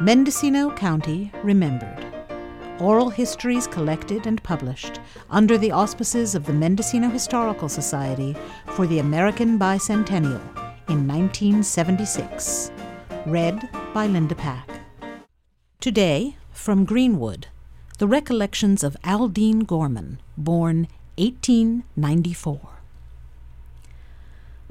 Mendocino County Remembered. Oral histories collected and published under the auspices of the Mendocino Historical Society for the American Bicentennial in 1976. Read by Linda Pack. Today, from Greenwood, the recollections of Aldine Gorman, born 1894.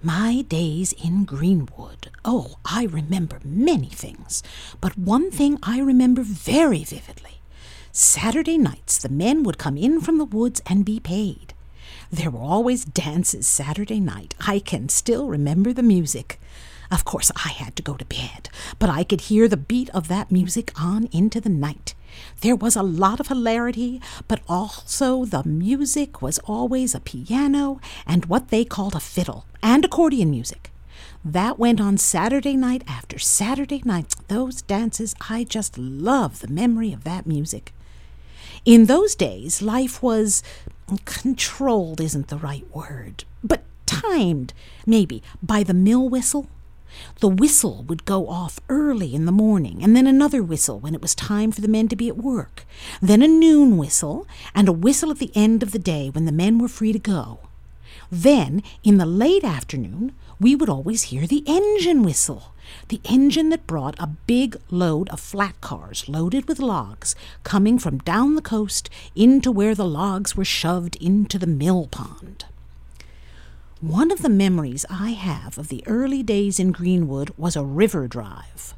My days in Greenwood. Oh, I remember many things, but one thing I remember very vividly. Saturday nights, the men would come in from the woods and be paid. There were always dances Saturday night. I can still remember the music. Of course, I had to go to bed, but I could hear the beat of that music on into the night. There was a lot of hilarity, but also the music was always a piano and what they called a fiddle, and accordion music. That went on Saturday night after Saturday night. Those dances, I just love the memory of that music. In those days, life was controlled, isn't the right word, but timed, maybe, by the mill whistle the whistle would go off early in the morning, and then another whistle when it was time for the men to be at work, then a noon whistle, and a whistle at the end of the day when the men were free to go. Then, in the late afternoon, we would always hear the engine whistle, the engine that brought a big load of flat cars loaded with logs coming from down the coast into where the logs were shoved into the mill pond. One of the memories I have of the early days in Greenwood was a river drive.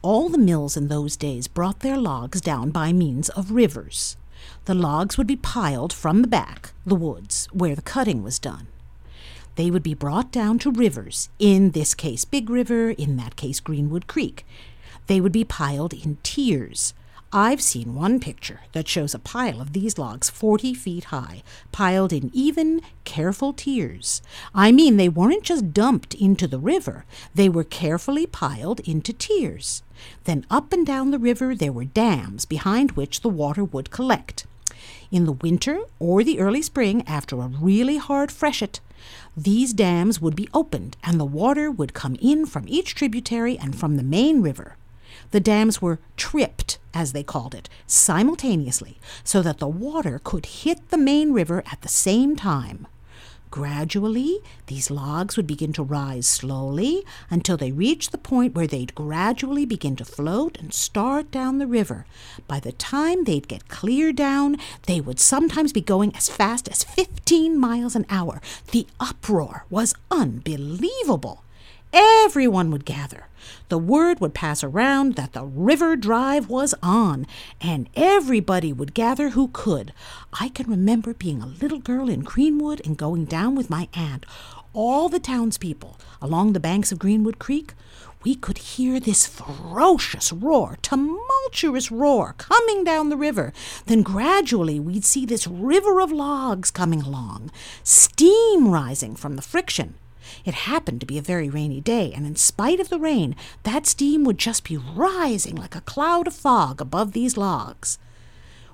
All the mills in those days brought their logs down by means of rivers. The logs would be piled from the back, the woods, where the cutting was done. They would be brought down to rivers, in this case Big River, in that case Greenwood Creek. They would be piled in tiers, I've seen one picture that shows a pile of these logs 40 feet high, piled in even, careful tiers. I mean, they weren't just dumped into the river, they were carefully piled into tiers. Then up and down the river there were dams behind which the water would collect. In the winter or the early spring, after a really hard freshet, these dams would be opened and the water would come in from each tributary and from the main river. The dams were tripped, as they called it, simultaneously, so that the water could hit the main river at the same time. Gradually, these logs would begin to rise slowly until they reached the point where they'd gradually begin to float and start down the river. By the time they'd get clear down, they would sometimes be going as fast as 15 miles an hour. The uproar was unbelievable. Everyone would gather. The word would pass around that the river drive was on, and everybody would gather who could. I can remember being a little girl in Greenwood and going down with my aunt. All the townspeople along the banks of Greenwood Creek, we could hear this ferocious roar, tumultuous roar, coming down the river. Then gradually we'd see this river of logs coming along, steam rising from the friction. It happened to be a very rainy day, and in spite of the rain, that steam would just be rising like a cloud of fog above these logs.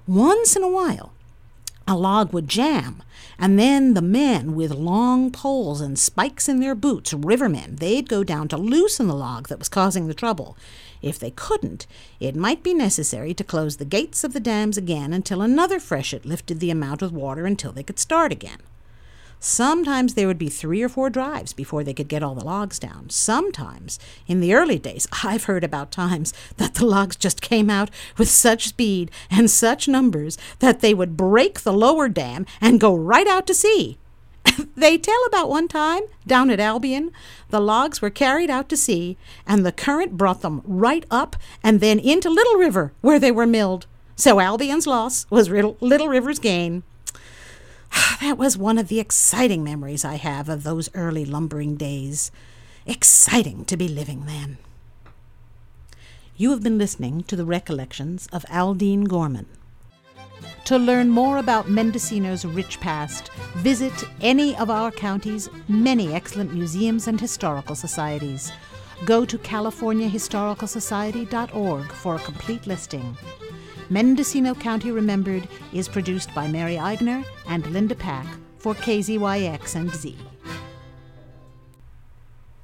Once in a while, a log would jam, and then the men with long poles and spikes in their boots, rivermen, they'd go down to loosen the log that was causing the trouble. If they couldn't, it might be necessary to close the gates of the dams again until another freshet lifted the amount of water until they could start again. Sometimes there would be three or four drives before they could get all the logs down. Sometimes, in the early days, I've heard about times that the logs just came out with such speed and such numbers that they would break the lower dam and go right out to sea. they tell about one time down at Albion, the logs were carried out to sea, and the current brought them right up and then into Little River, where they were milled. So Albion's loss was Little River's gain. That was one of the exciting memories I have of those early lumbering days. Exciting to be living then. You have been listening to the recollections of Aldine Gorman. To learn more about Mendocino's rich past, visit any of our county's many excellent museums and historical societies. Go to californiahistoricalsociety.org for a complete listing. Mendocino County Remembered is produced by Mary Eigner and Linda Pack for KZYX and Z.